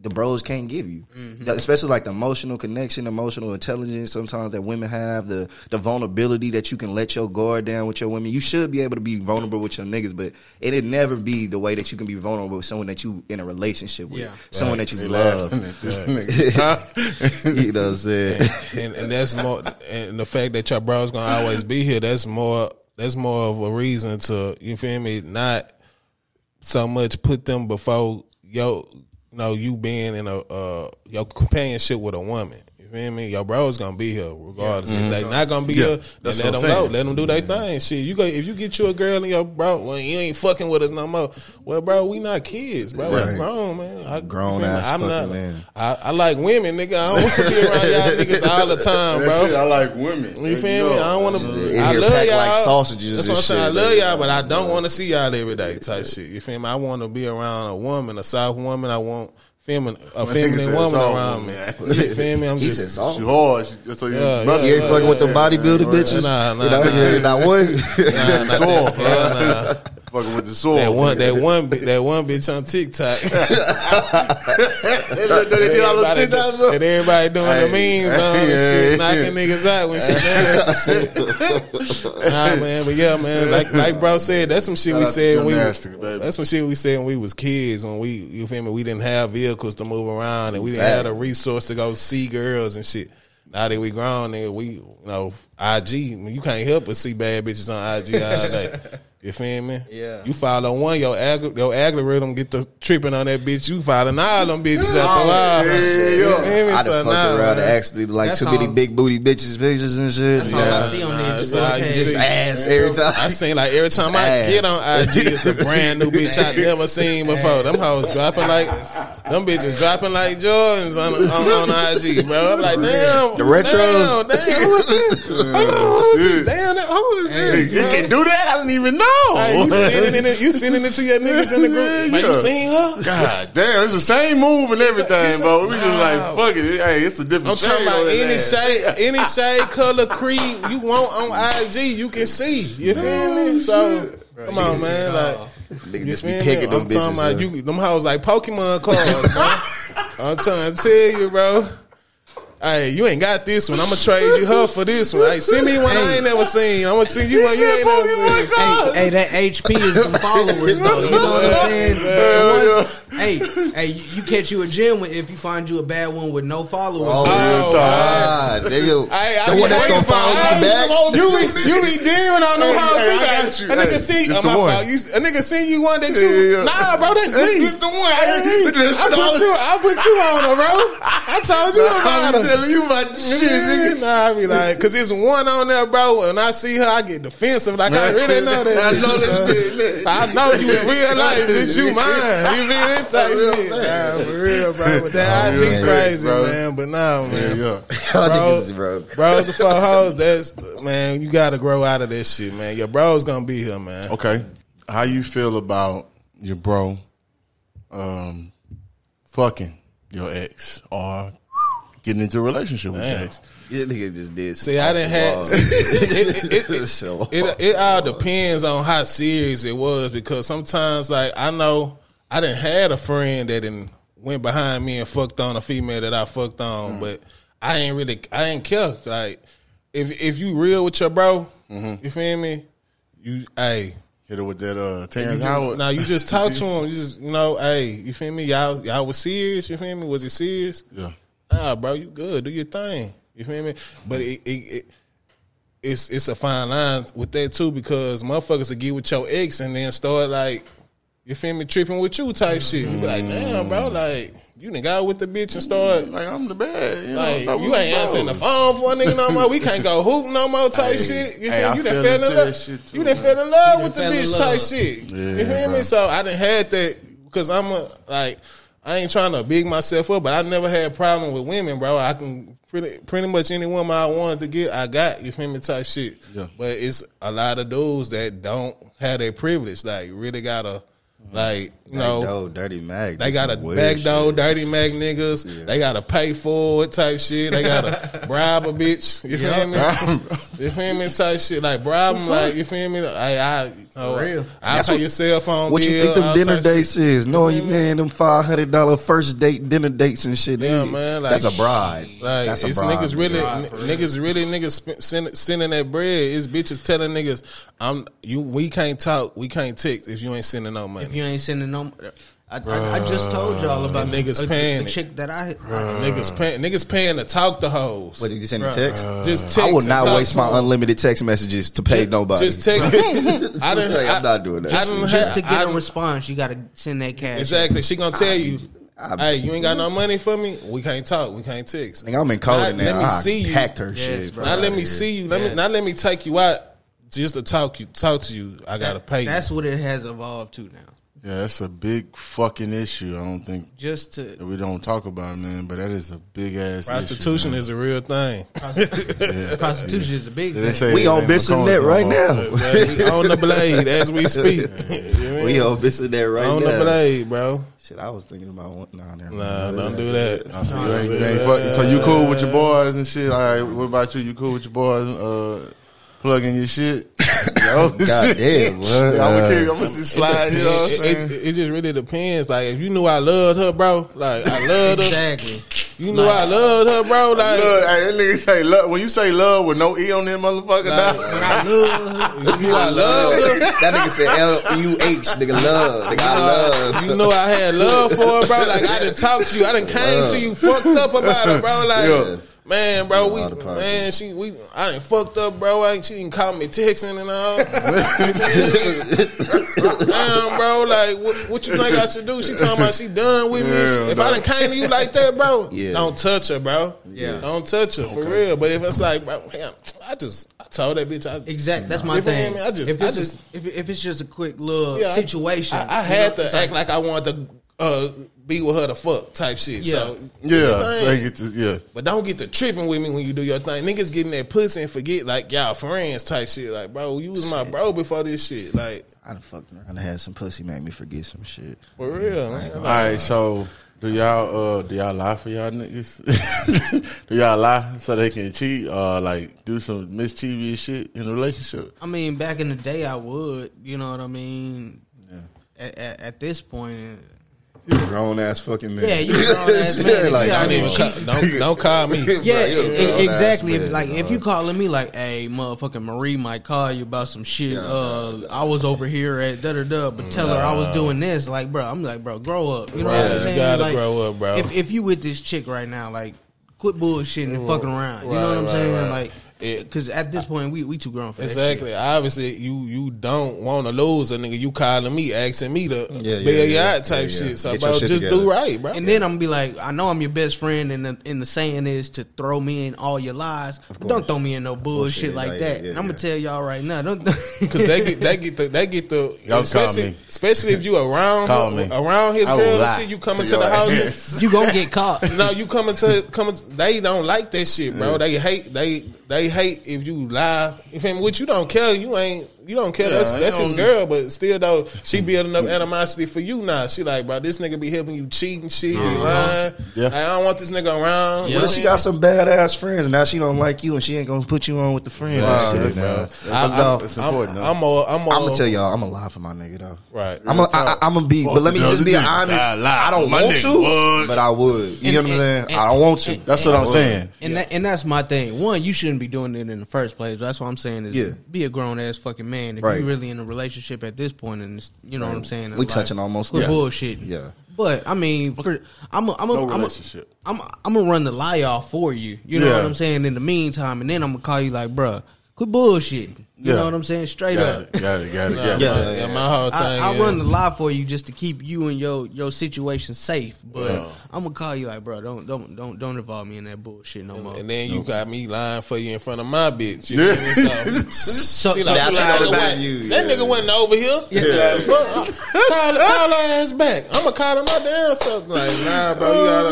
the bros can't give you, Mm-hmm. Especially like the emotional connection, emotional intelligence. Sometimes that women have the the vulnerability that you can let your guard down with your women. You should be able to be vulnerable with your niggas, but it'd never be the way that you can be vulnerable with someone that you in a relationship with, Yeah. someone that you They love. laughing at this *laughs* you know what I'm saying? and, and that's more and the fact that your bro's gonna always be here that's more that's more of a reason to you feel me not so much put them before yo you know you being in a uh your companionship with a woman. You feel me? Your bro's gonna be here regardless. If they mm-hmm. not gonna be Yeah, here, then that's let them I'm go. Let them do their thing. Shit, you go if you get you a girl and your bro, well, you ain't fucking with us no more. Well, bro, we not kids, bro. Right. I'm grown, man. I, Grown you me? ass I'm not. man. I, I like women, nigga. I don't want to be around y'all *laughs* niggas all the time, bro. That's it. I like women. You feel me? I don't want to. I love y'all. like sausages That's what I'm saying. I love y'all, but I don't want to see y'all every day. Type shit. You feel me? I want to be around a woman, a soft woman. I want feminine, a nigga feminine woman soft around me. *laughs* woman. You feel me? I'm He said just. soft. She hard. She, so you Yeah, must yeah, You ain't fucking with the bodybuilder bitches. Nah, nah, you know, nah. yeah, not one. Nah, nah, Sword, yeah, nah. Fucking with the sword. That one, that *laughs* one, that one bitch on TikTok. *laughs* They look- they did all the everybody, TikToks and everybody doing the Hey. memes on and Yeah, shit, yeah. knocking niggas out when she dance shit. *laughs* nah, man, but yeah, man, like like bro said, that's some shit we Shout out to said when we baby. that's some shit we said when we was kids. When we, you feel me, we didn't have vehicles to move around and we didn't have the resource to go see girls and shit. Now that we grown, nigga, we you know IG. I mean, you can't help but see bad bitches on IG all day. You feel me? Yeah. You follow one, your alg- your algorithm get to tripping on that bitch. You following all them bitches after a while. yeah, You yeah. feel me? I So done fucked nah, around and man. actually like That's too many big booty bitches pictures and shit. That's all I see on Nah, the that's all you Just ass *laughs* every time. I seen like every time I Ass. get on IG, it's a brand new bitch I never seen before. Them hoes dropping like them bitches dropping like Jordans on on, on IG, bro. I'm like, damn, The retros. damn, damn, who is this? *laughs* Hold on, who is this? Damn, who is this? you bro? can do that? I didn't even know. Hey, you sending it? You sending it to your niggas in the group? *laughs* Like, you seen her? God damn, it's the same move and everything, bro. We just like fuck it. Hey, it's a different I'm shade talking about on that any shade, *laughs* any shade, color, creed you want on IG, you can see. You feel me? So come on, man. Like Nigga just be picking them I'm talking about you. Them hoes like Pokemon cards, bro. *laughs* I'm trying to tell you, bro. Hey, you ain't got this one. I'm gonna trade you her for this one. Hey, send me one I ain't never seen. I'm gonna send you one you ain't never seen. Hey, hey, that HP is some *laughs* followers though. You know what I'm saying? The ones- Hey, hey, you you catch you a gym if you find you a bad one with no followers. Oh, Oh, God, nigga. Hey, the be one that's gonna follow you back. You be, you be demon on them Hey, hoes. hey, He I got- got you. A nigga Hey, see, it's oh, the my one. fault. You, a nigga send you one that you. yeah. Nah, bro, that's It's- me. it's the one. Hey, Hey, look at that I shit put you. I put you on her, bro. I told you about I'm her. telling you *laughs* about shit, nigga. nah, I be like, cause it's one on there, bro. When I see her, I get defensive. Like I really *laughs* know that. I know this *laughs* bitch. I know you in real life, bitch. You mine. You feel me? Type shit. Nah, for real, bro. But that IG yeah, crazy, bro. man. But nah, man. yeah. Y'all Bro. niggas, bro. Bros before hoes, that's man, you gotta grow out of this shit, man. Your bro's gonna be here, man. Okay. How you feel about your bro um fucking your ex or getting into a relationship with your Damn. ex? This nigga just did. See, I didn't have *laughs* it, it, it, So- it, it all depends on how serious it was because sometimes like I know I didn't had a friend that didn't went behind me and fucked on a female that I fucked on, but I ain't really I ain't care. Like if if you real with your bro, you feel me? You hey Hit it with that uh Terrence Howard. Now you just talk to *laughs* him. You just you know, hey, you feel me? Y'all y'all was serious. You feel me? Was it serious? Yeah. Nah, bro, you good. Do your thing. You feel me? But it, it, it it's it's a fine line with that too because motherfuckers will get with your ex and then start like you feel me tripping with you type shit. You be like, damn, bro, like you done got with the bitch and start Like I'm the bad. You like like, you ain't answering the phone for a nigga no more. We can't go *laughs* hoop no more type Hey, shit. You hey, feel I you done fell in love. too, you done fell in love with the done fell in bitch love. type shit. Yeah, you feel bro. me? So I done had that because I'm a like I ain't trying to big myself up, but I never had a problem with women, bro. I can pretty pretty much any woman I wanted to get, I got. You feel me? Type shit. Yeah. But it's a lot of dudes that don't have that privilege. Like really gotta like you know. no, dirty Mag. They got a some weird back door, shit. dirty Mac niggas. They got to pay for it type shit. They got to *laughs* bribe a bitch. You feel me? you feel me? Type shit like bribe them. Like you feel me? I, I, you know, For real. I'll pay your cell phone. What you think them dinner type shit. dates is? No, you man them five hundred dollar first date dinner dates and shit. Yeah, nigga. man, like- that's a bride. Like that's a it's bride. niggas really, Right, n- niggas really, niggas sp- send, sending that bread. It's bitches telling niggas, I'm you. We can't talk. We can't text if you ain't sending no money. If you ain't sending no, I, I, I just told y'all about And niggas a, paying a it. chick that I. Uh, niggas paying niggas paying to talk to hoes. What did you send a Bruh. text? just uh, text I will not waste my them. unlimited text messages to pay nobody. Just text. *laughs* I didn't, *laughs* I, I'm not doing that I didn't just to get I a response, you got to send that cash. Exactly. She gonna tell you, I- hey, you ain't got no money for me. We can't talk. We can't text. Nigga, I'm in code now. let me I see you. hacked her Yes, shit. bro. Now let me Outta see you. Let me Yes. now let me take you out just to talk you talk to you. I gotta pay you. That's what it has evolved to now. Yeah, that's a big fucking issue. I don't think Just to that we don't talk about, it, man. But that is a big ass Prostitution issue, is a real thing. *laughs* prostitution is a big man. thing. They say We on ain't Bissonnet right now. we on the blade as we speak. *laughs* You know? We on Bissonnet right on now. On the blade, bro. Shit, I was thinking about one. Nah, never Nah, mind. don't do that. I see you ain't, you ain't fuck- so you cool with your boys and shit? All right. What about you? You cool with your boys? Uh, plugging your shit. *laughs* Yo, God damn, what? I'm Uh, gonna keep. I'm gonna just slide. You know what It, it, it just really depends. Like if you knew I loved her, bro. Like I loved her. exactly. You knew I loved her, bro. Like Look, hey, that nigga say love. When you say love with no e on that motherfucker, Nah, nah. But I love *laughs* you knew I loved her. that nigga said L U H, nigga love, nigga I love. You know I had love for her, bro. Like I didn't talk to you. I didn't came to you fucked up about her, bro. Like Yeah. Man, bro, we All the parties. man, she we I didn't fucked up, bro. I, ain't she didn't call me texting and all. *laughs* Damn, bro. Like what, what you think I should do? She talking about she done with me. Yeah, if I done came to you like that, bro, Yeah. don't touch her, bro. Yeah. don't touch her for real. But if it's like, bro, damn, I just I told that bitch I Exactly. That's my You feel thing. me? I just- if I it's just- a, if, if it's just a quick little Yeah, situation, I, I you had know, to it's act like I wanted to uh, be with her to fuck type shit. Yeah. So Yeah, they get to, yeah. But don't get to tripping with me when you do your thing. Niggas getting that pussy and forget like y'all friends type shit. Like, bro, you was my bro before this shit. Like, I done fucked around and had some pussy make me forget some shit. for real. Man. All right, so do y'all uh do y'all lie for y'all niggas? *laughs* do y'all lie so they can cheat or like do some mischievous shit in a relationship? I mean, back in the day, I would. You know what I mean? At, at, at this point, You grown ass fucking man. Yeah, you grown ass *laughs* man. Yeah, like, Don't, even she- ca- don't, don't call me. *laughs* yeah, Right, you a grown-ass exactly. If man, like if you calling me like, hey, motherfucking Marie might call you about some shit. uh, I was over here at da da da, but tell her I was doing this. Like, bro, I'm like, bro, grow up. You know Right, what I'm you saying? gotta like, grow up, bro. If if you with this chick right now, like, quit bullshitting and fucking around. You know what I'm saying? Like, because at this point, we we too grown for that. Exactly. Obviously, you you don't want to lose a nigga. You calling me, asking me to Yeah, yeah, bail you yeah. out type Yeah, yeah. shit. So, Get bro, shit just together. do right, bro. And then I'm gonna be like, I know I'm your best friend, and the, and the saying is to throw me in all your lies. But don't throw me in no bullshit, Bullshit, like like, that. yeah, and I'm gonna yeah. tell y'all right now, don't. *laughs* Because they get they get the they get the Y'all especially call me. especially if you *laughs* around Call me. around his girl and shit. You coming to to the your house. you gonna get caught. *laughs* No, you coming to coming. They don't like that shit, bro. They hate they they hate if you lie. If him, which you don't care, you ain't you don't care. that's that's his girl, but still though, she building up animosity for you now. She like, bro, this nigga be helping you cheating, and shit, be uh-huh. lying. Yeah. Like, I don't want this nigga around. Yeah. What if she got some badass friends and now she don't like you and she ain't gonna put you on with the friends Wow, shit, man? I, that's- I, it's I'm, important, though. I'm, a, I'm, a, I'm gonna tell y'all, I'm gonna lie for my nigga though. Right. I'm gonna, I, I'm gonna be, but let me just be honest. I don't want to, but I would. You know what I'm saying? I don't want to. That's what I'm saying. And and that's my thing. One, you shouldn't be doing it in the first place. That's what I'm saying. Is be a grown ass fucking man. If Right. you're really in a relationship at this point, and it's- you know what I'm saying. We touching almost quit there. bullshit. Yeah. But I mean, for I'm a, I'm a, No I'm a, relationship. I'm I'm gonna run the lie off for you. You know Yeah. what I'm saying. In the meantime, and then I'm gonna call you like, bruh, quit bullshitting. You Yeah. know what I'm saying? Straight Got up. it, got it, got it, got it. yeah, yeah, my whole thing. I, I'll run the lie for you just to keep you and your your situation safe. But Yeah. I'm gonna call you like, bro, don't don't don't don't involve me in that bullshit no more. And then you got me lying for you in front of my bitch. You Yeah. feel me? So, *laughs* So, she so like, That's that how nigga about went- you, That yeah. nigga wasn't over here. *laughs* Yeah. Fuck, uh, call, call her ass back. I'm gonna call her my damn self. Like, nah, bro, you gotta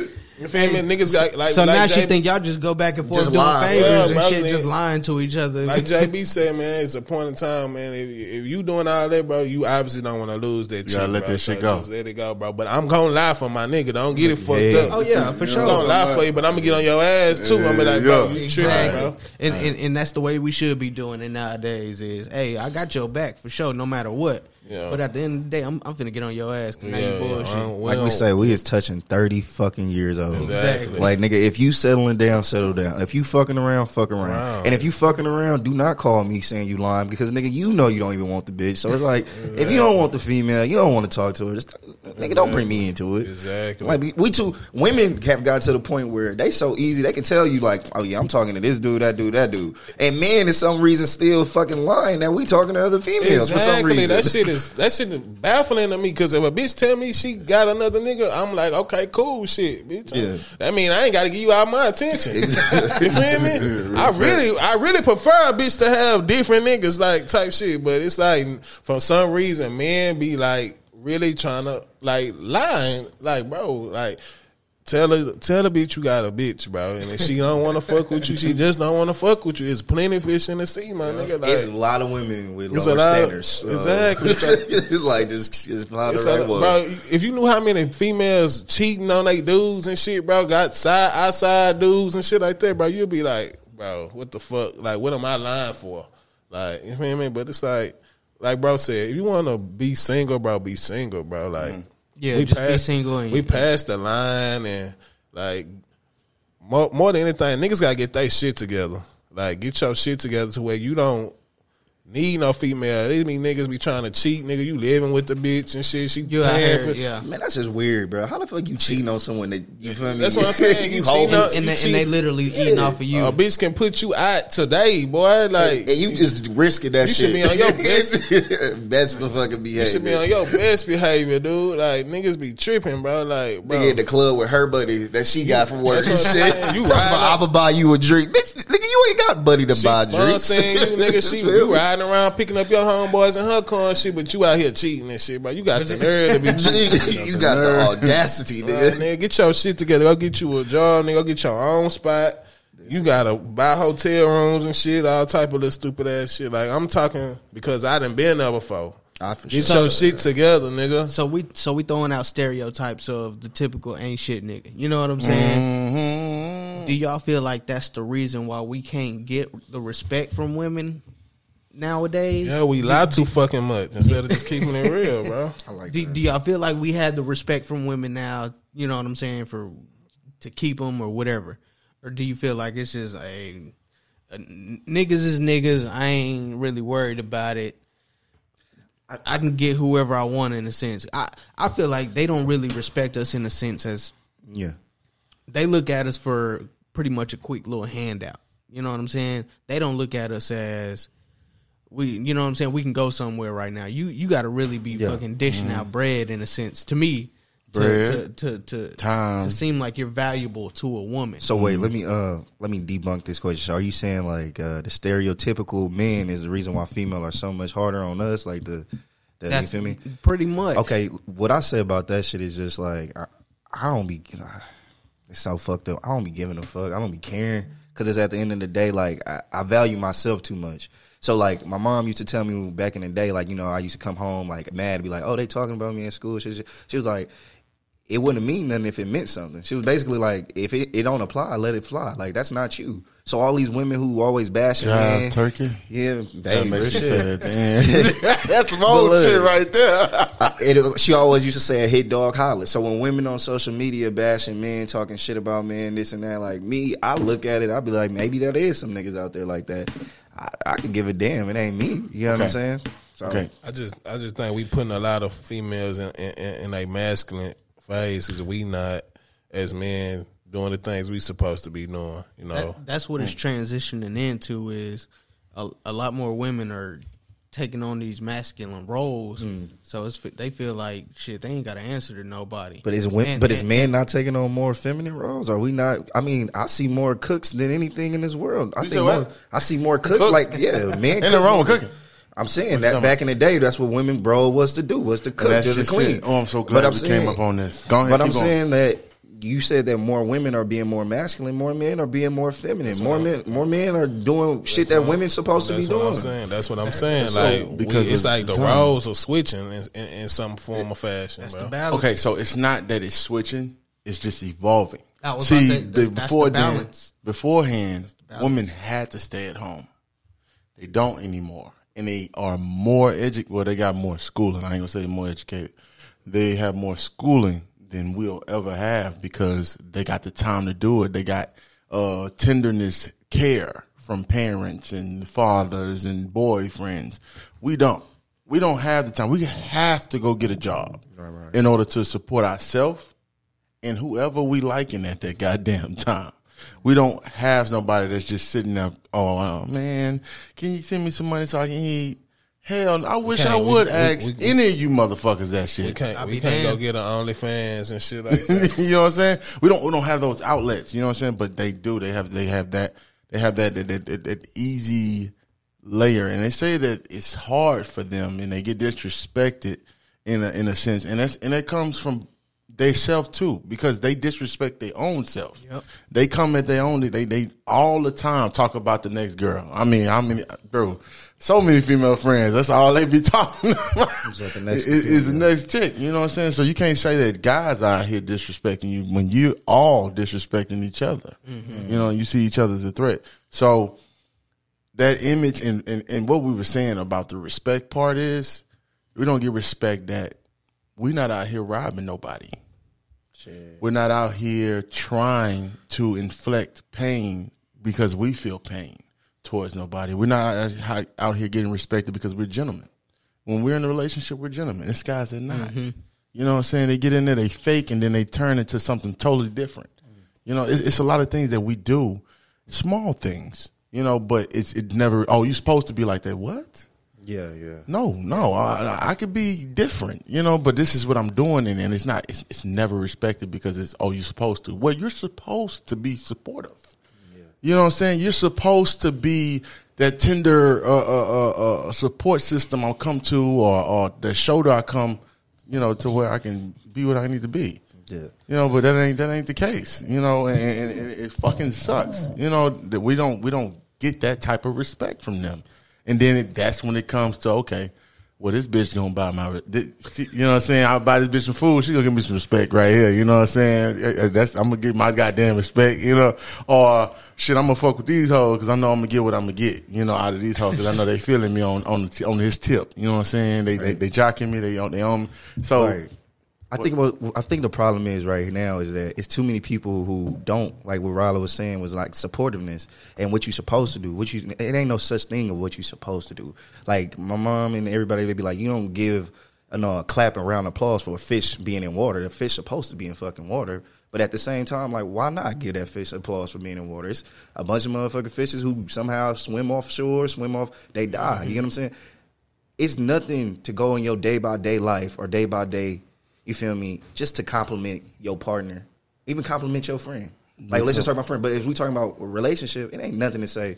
like. *laughs* You feel me? Niggas got like. so like now she think y'all just go back and forth doing lie. favors Yeah, and bro, shit, man. just lying to each other. Like *laughs* JB said, man, it's a point in time, man. If, if you doing all that, bro, you obviously don't want to lose that. You gotta chick, let bro. that shit So go. Just let it go, bro. But I'm gonna lie for my nigga. Don't get it fucked Yeah. up. oh yeah, for sure. I'm gonna lie for you, but I'm gonna get on your ass too. I'm gonna be like, bro, Yeah. you tripping, Exactly. bro. And, and and that's the way we should be doing it nowadays. Is hey, I got your back for sure, no matter what. Yeah. But at the end of the day, I'm I'm finna get on your ass because now Yeah, you yeah. bullshit. I Like we say, we is touching thirty fucking years old. Exactly. Like nigga, if you settling down, settle down. If you fucking around, fuck around. Around. And if you fucking around, do not call me saying you lying because nigga, you know you don't even want the bitch. So it's like if you don't want the female, you don't want to talk to her. Just nigga, don't bring me into it. Exactly. Like we, we two women have got to the point where they so easy they can tell you like, oh yeah, I'm talking to this dude, that dude, that dude, and men is some reason still fucking lying that we talking to other females for some reason. That shit is that shit is baffling to me because if a bitch tell me she got another nigga, I'm like, okay, cool, shit, bitch. Yeah. I mean, I ain't got to give you all my attention. *laughs* you feel me? *laughs* I really, I really prefer a bitch to have different niggas like type shit, but it's like for some reason, men be like really trying to like lying, like bro, like. Tell her, tell the bitch you got a bitch, bro. And if she don't want to fuck with you, she just don't want to fuck with you. It's plenty of fish in the sea, my nigga. Like, it's a lot of women with It's lower a of- standards. So- exactly. *laughs* it's like just, just It's the right a- bro, if you knew how many females cheating on they dudes and shit, bro, got side outside dudes and shit like that, bro, you'd be like, bro, what the fuck? Like, what am I lying for? Like, you know what I mean? But it's like, like bro said, if you want to be single, bro, be single, bro. Like, Mm-hmm. Yeah, just be single and- we passed the line and like more, more than anything, niggas gotta get their shit together. Like, get your shit together to where you don't need no female. These mean niggas be trying to cheat, nigga. You living with the bitch and shit. She You paying here, for yeah. Man, that's just weird, bro. How the fuck you cheating on someone that you feel me? That's what I'm saying. You *laughs* hold cheating on- And, You they, and they literally eating off of you. A bitch can put you out today, boy. Like and you just risking that You shit. should be on your *laughs* best- best for fucking behavior. you should be on your best behavior, dude. Like niggas be tripping, bro. Like, bro. Nigga at the club with her buddy that she got from work and That's what I'm shit. saying. You Talking about, I'ma buy you a drink. Bitch, nigga, you ain't got buddy to She buy drinks. sponsoring you, *laughs* nigga. She you riding around picking up your homeboys in her car and shit, but you out here cheating and shit, bro. You got the nerve to be *laughs* cheating. you got the audacity, Right, nigga. nigga, get your shit together. Go get you a job, nigga. Go get your own spot. You gotta buy hotel rooms and shit, all type of little stupid ass shit. Like I'm talking because I done been there before. I for Get sure. your shit together, nigga. So we so we throwing out stereotypes of the typical ain't shit nigga. You know what I'm saying? Mm-hmm. Do y'all feel like that's the reason why we can't get the respect from women nowadays? Yeah, we lie too fucking much instead of just keeping it real, bro. *laughs* I like Do, that. do y'all feel like we had the respect from women now? You know what I'm saying for to keep them or whatever, or do you feel like it's just a, a niggas is niggas? I ain't really worried about it. I, I can get whoever I want in a sense. I I feel like they don't really respect us in a sense as Yeah. They look at us for pretty much a quick little handout. You know what I'm saying? They don't look at us as we. You know what I'm saying? We can go somewhere right now. You you got to really be Yeah. fucking dishing out bread in a sense to me. Bread, to, to, to, time. to seem like you're valuable to a woman. So wait, let me uh let me debunk this question. So are you saying like uh the stereotypical men is the reason why female are so much harder on us? Like the, the you feel me? pretty much. Okay, what I say about that shit is just like I, I don't be. It's so fucked up. I don't be giving a fuck. I don't be caring because it's at the end of the day. Like I, I value myself too much. So like my mom used to tell me back in the day, like you know I used to come home like mad, be like, oh they talking about me in school. She, she was like, it wouldn't mean nothing if it meant something. She was basically like, if it, it don't apply, let it fly. Like that's not you. So all these women who always bashing, Yeah, man, turkey. yeah, That they, makes you shit. say at the end. That's some old look. shit right there. it, she always used to say a hit dog holler. So when women on social media bashing men, talking shit about men, this and that, like me, I look at it, I be like, maybe there is some niggas out there like that. I, I can give a damn. It ain't me. You know what I'm saying? So, Okay. I just I just think we putting a lot of females in in, in a masculine phase because we not as men doing the things we supposed to be doing. You know, That, that's what it's transitioning into is a, a lot more women are taking on these masculine roles. Hmm. So it's they feel like shit. They ain't got to answer to nobody. But is women, And- but is men not taking on more feminine roles? Are we not? I mean, I see more cooks than anything in this world. I You think more, I see more cooks. Cook? Like yeah, *laughs* men. Ain't cook nothing wrong with cooking. I'm saying that back in the day, that's what women bro was to do was to cook, That's just to clean. it. Oh, I'm so glad But we saying- came up on this. Go ahead, But I'm going. saying that you said that more women are being more masculine, more men are being more feminine, more men, more men are doing shit that women supposed to be doing. That's what I'm saying. That's what I'm saying. So, like because we, it's like the the time. roles are switching in, in, in some form or fashion, that's bro. the balance. Okay, so it's not that it's switching; it's just evolving. I was about See, say, that's- the- that's the before then, balance. beforehand, balance. women had to stay at home. They don't anymore, and they are more educated. Well, they got more schooling. I ain't gonna say more educated. They have more schooling than we'll ever have because they got the time to do it. They got uh, tenderness, care from parents and fathers and boyfriends. We don't. we don't have the time. We have to go get a job in order to support ourselves and whoever we liking at that goddamn time. We don't have nobody that's just sitting there. Oh uh, man, can you send me some money so I can eat? Hell, I wish I would we- ask we- we- any of you motherfuckers that shit. We can't we can't go damned. get an OnlyFans and shit *laughs* like that. you know what I'm saying? We don't we don't have those outlets. You know what I'm saying? But they do. They have they have that they have that that, that, that, that easy layer, and they say that it's hard for them, and they get disrespected in a in a sense, and that's and that comes from they self too because they disrespect their own self. Yep. They come at their own. They they all the time talk about the next girl. I mean, I mean, bro. So many female friends. That's all they be talking about. that the next Is- is the next chick. You know what I'm saying? So you can't say that guys out here disrespecting you when you all disrespecting each other. Mm-hmm. You know, you see each other as a threat. So that image and, and, and what we were saying about the respect part is we don't get respect that we're not out here robbing nobody. We're not out here trying to inflict pain because we feel pain towards nobody. We're not uh, out- out here getting respected because we're gentlemen. When we're in a relationship, we're gentlemen. This guys are not. Mm-hmm. You know what I'm saying? They get in there, they fake, and then they turn into something totally different. Mm-hmm. You know, it's, it's a lot of things that we do, small things. You know, but it's it never. Oh, you're supposed to be like that. What? Yeah, yeah. No, no, I, I could be different, you know, but this is what I'm doing, and, and it's not, it's, it's never respected because it's, oh, you're supposed to. Well, you're supposed to be supportive. You know what I'm saying? You're supposed to be that tender uh, uh, uh, uh, support system I'll come to, or, or the shoulder I come, you know, to where I can be what I need to be. Yeah. You know, but that ain't that ain't the case. You know, and, and, and it fucking sucks. You know that we don't we don't get that type of respect from them, and then it, that's when it comes to okay, well this bitch gonna buy my, you know what I'm saying? I'll buy this bitch some food. She gonna give me some respect right here. You know what I'm saying? Uh, uh, That's I'm gonna get my goddamn respect. You know, or shit, I'm gonna fuck with these hoes because I know I'm gonna get what I'm gonna get. You know, out of these hoes because I know they feeling me on on the t- on his tip. You know what I'm saying? They they, they jocking me. They on they on. me. So. Right. I think what I think the problem is right now is that it's too many people who don't like what Rollo was saying was like supportiveness and what you're supposed to do. What you it ain't no such thing of what you're supposed to do. Like my mom and everybody they'd be like, you don't give a, no, a clap and round of applause for a fish being in water. The fish supposed to be in fucking water. But at the same time, like, why not give that fish applause for being in water? It's a bunch of motherfucking fishes who somehow swim offshore, swim off, they die. You get what I'm saying? it's nothing to go in your day by day life or day by day, you feel me, just to compliment your partner, even compliment your friend. Like, let's just talk about friend. But if we talking about a relationship, it ain't nothing to say.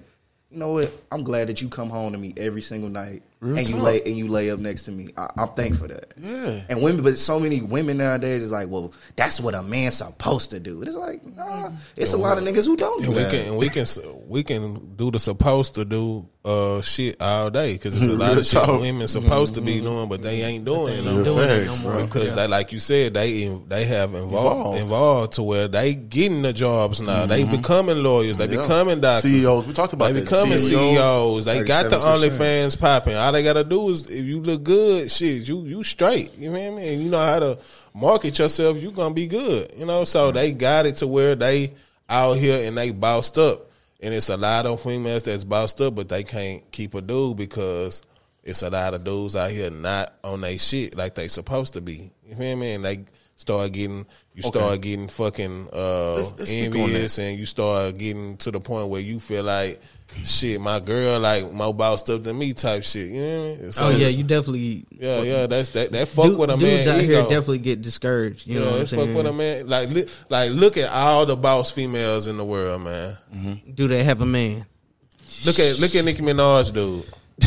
You know what? I'm glad that you come home to me every single night Real and you lay and you lay up next to me. I, I'm thankful for that. Yeah. And women, but so many women nowadays is like, well, that's what a man's supposed to do. It's like, nah, it's a lot of niggas who don't do And we that. can and we can we can do the supposed to do uh shit all day because there's a *laughs* lot Real of shit women supposed to be doing, but they ain't doing it. No ain't more. doing it no more. bro. Because they, like you said, they they have involved Evolved. involved to where they getting the jobs now. They becoming lawyers. They Yeah. becoming doctors. CEOs. We talked about They that. becoming CEOs. CEOs. They got the 37%. OnlyFans popping. All they gotta do is if you look good, shit, you you straight. You know what I mean? You know how to market yourself. You gonna be good. You know. So they got it to where they out here and they bossed up. And it's a lot of females that's bossed up, but they can't keep a dude because it's a lot of dudes out here not on they shit like they supposed to be. You feel me? And they start getting you start getting fucking uh Let's- let's envious and you start getting to the point where you feel like shit, my girl like more bossed up than me type shit. You know what I mean? Oh, so Oh yeah, you definitely. yeah, yeah, that's that that fuck Dude, with a man. dudes out here definitely get discouraged. You yeah, know what I'm it's fuck saying? with a man. Like, li- like, look at all the boss females in the world, man. Mm-hmm. Do they have a man? Look at look at Nicki Minaj, dude. *laughs*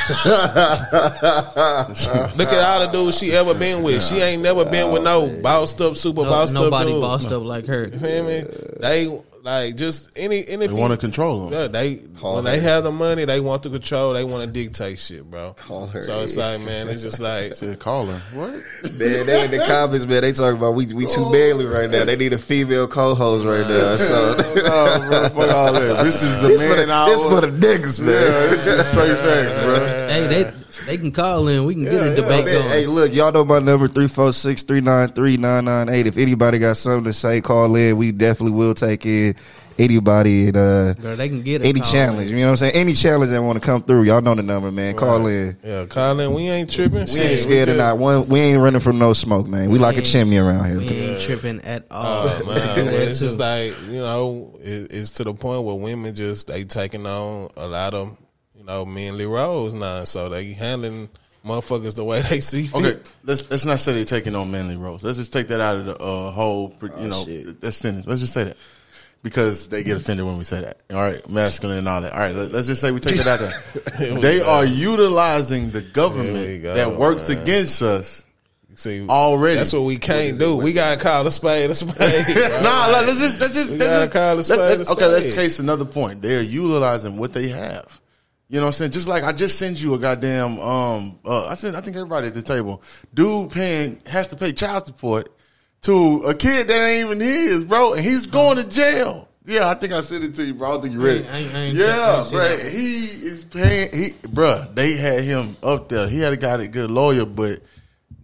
look at all the dudes she ever been with. She ain't never been with no bossed up, super No, bossed up nobody bossed up like her. You feel me? They like just any any. They want to control them. Yeah, they when they have the money, they want the control. They want to dictate shit, bro. Call her So it's like, man, it's just like Said call her. What? Man, they in the comments, man. They talking about we we too manly right now. They need a female co-host right now. So *laughs* no, bro, fuck all that. This is the this for man the hour. this for the niggas, yeah, man. this is straight facts, bro. Hey, they they can call in. We can get a debate Man, going. hey, look, y'all know my number 346-393-998. If anybody got something to say, call in. We definitely will take in anybody and uh, Girl, they can get a any challenge. in. You know what I'm saying? Any challenge that want to come through, y'all know the number, man. Call in. Yeah, Colin, we ain't tripping. We ain't scared of not one. We ain't running from no smoke, man. We like a chimney around here. We here. ain't tripping at all. Oh man, *laughs* Do but that it's just like you know, it, it's to the point where women just they taking on a lot of you know manly roles now, so they handling motherfuckers the way *laughs* they see fit. Okay, let's let's not say they're taking on manly roles. Let's just take that out of the uh, whole, you Oh, know, shit. that sentence. Let's just say that because they get offended when we say that. All right, masculine and all that. All right, let, us just say we take that out there. *laughs* they are utilizing the government go, that works man. against us. See, Already. that's what we can't do. We gotta call a spade a spade. *laughs* bro. nah, like, let's just let's just We let's gotta just, call a spade let's- a okay. Let's spade. case another point. They are utilizing what they have. You know what I'm saying? Just like I just sent you a goddamn um uh, I sent I think everybody at the table. Dude paying has to pay child support to a kid that ain't even his, bro, and he's going to jail. Yeah, I think I sent it to you, bro. I don't think you read it. I ain't- I ain't yeah, ain't bro. He is paying he bro, they had him up there. He had a guy that good lawyer, but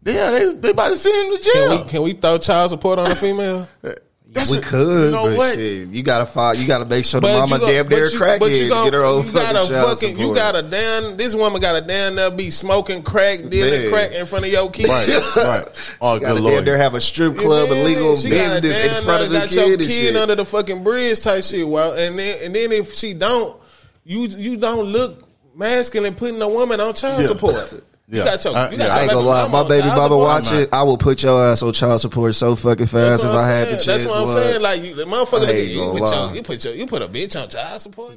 yeah, they they about to send him to Can jail. we can we throw child support on a female? *laughs* That's we what- could, you know but what? shit, you gotta find, you gotta make sure the mama you go- damn near but you- crackhead but you to get her own you fucking gotta child fucking, You got to damn. This woman got to damn there be smoking crack, dealing Man. crack in front of your kid. Right, right. *laughs* Oh, good lord. near have a strip club, Yeah, illegal she business in front of the got your kid and kid shit. under the fucking bridge type shit. Well, and then and then if she don't, you you don't look masculine putting a woman on child Yeah. support. *laughs* You Yeah. got your, I- you got yeah, I ain't gonna lie, my baby mama watch it. I will put your ass on child support so fucking fast if I had the chance. That's what I'm saying. Like you, the motherfucker, I look you, gonna you put, your, you put your, you put a bitch on child support.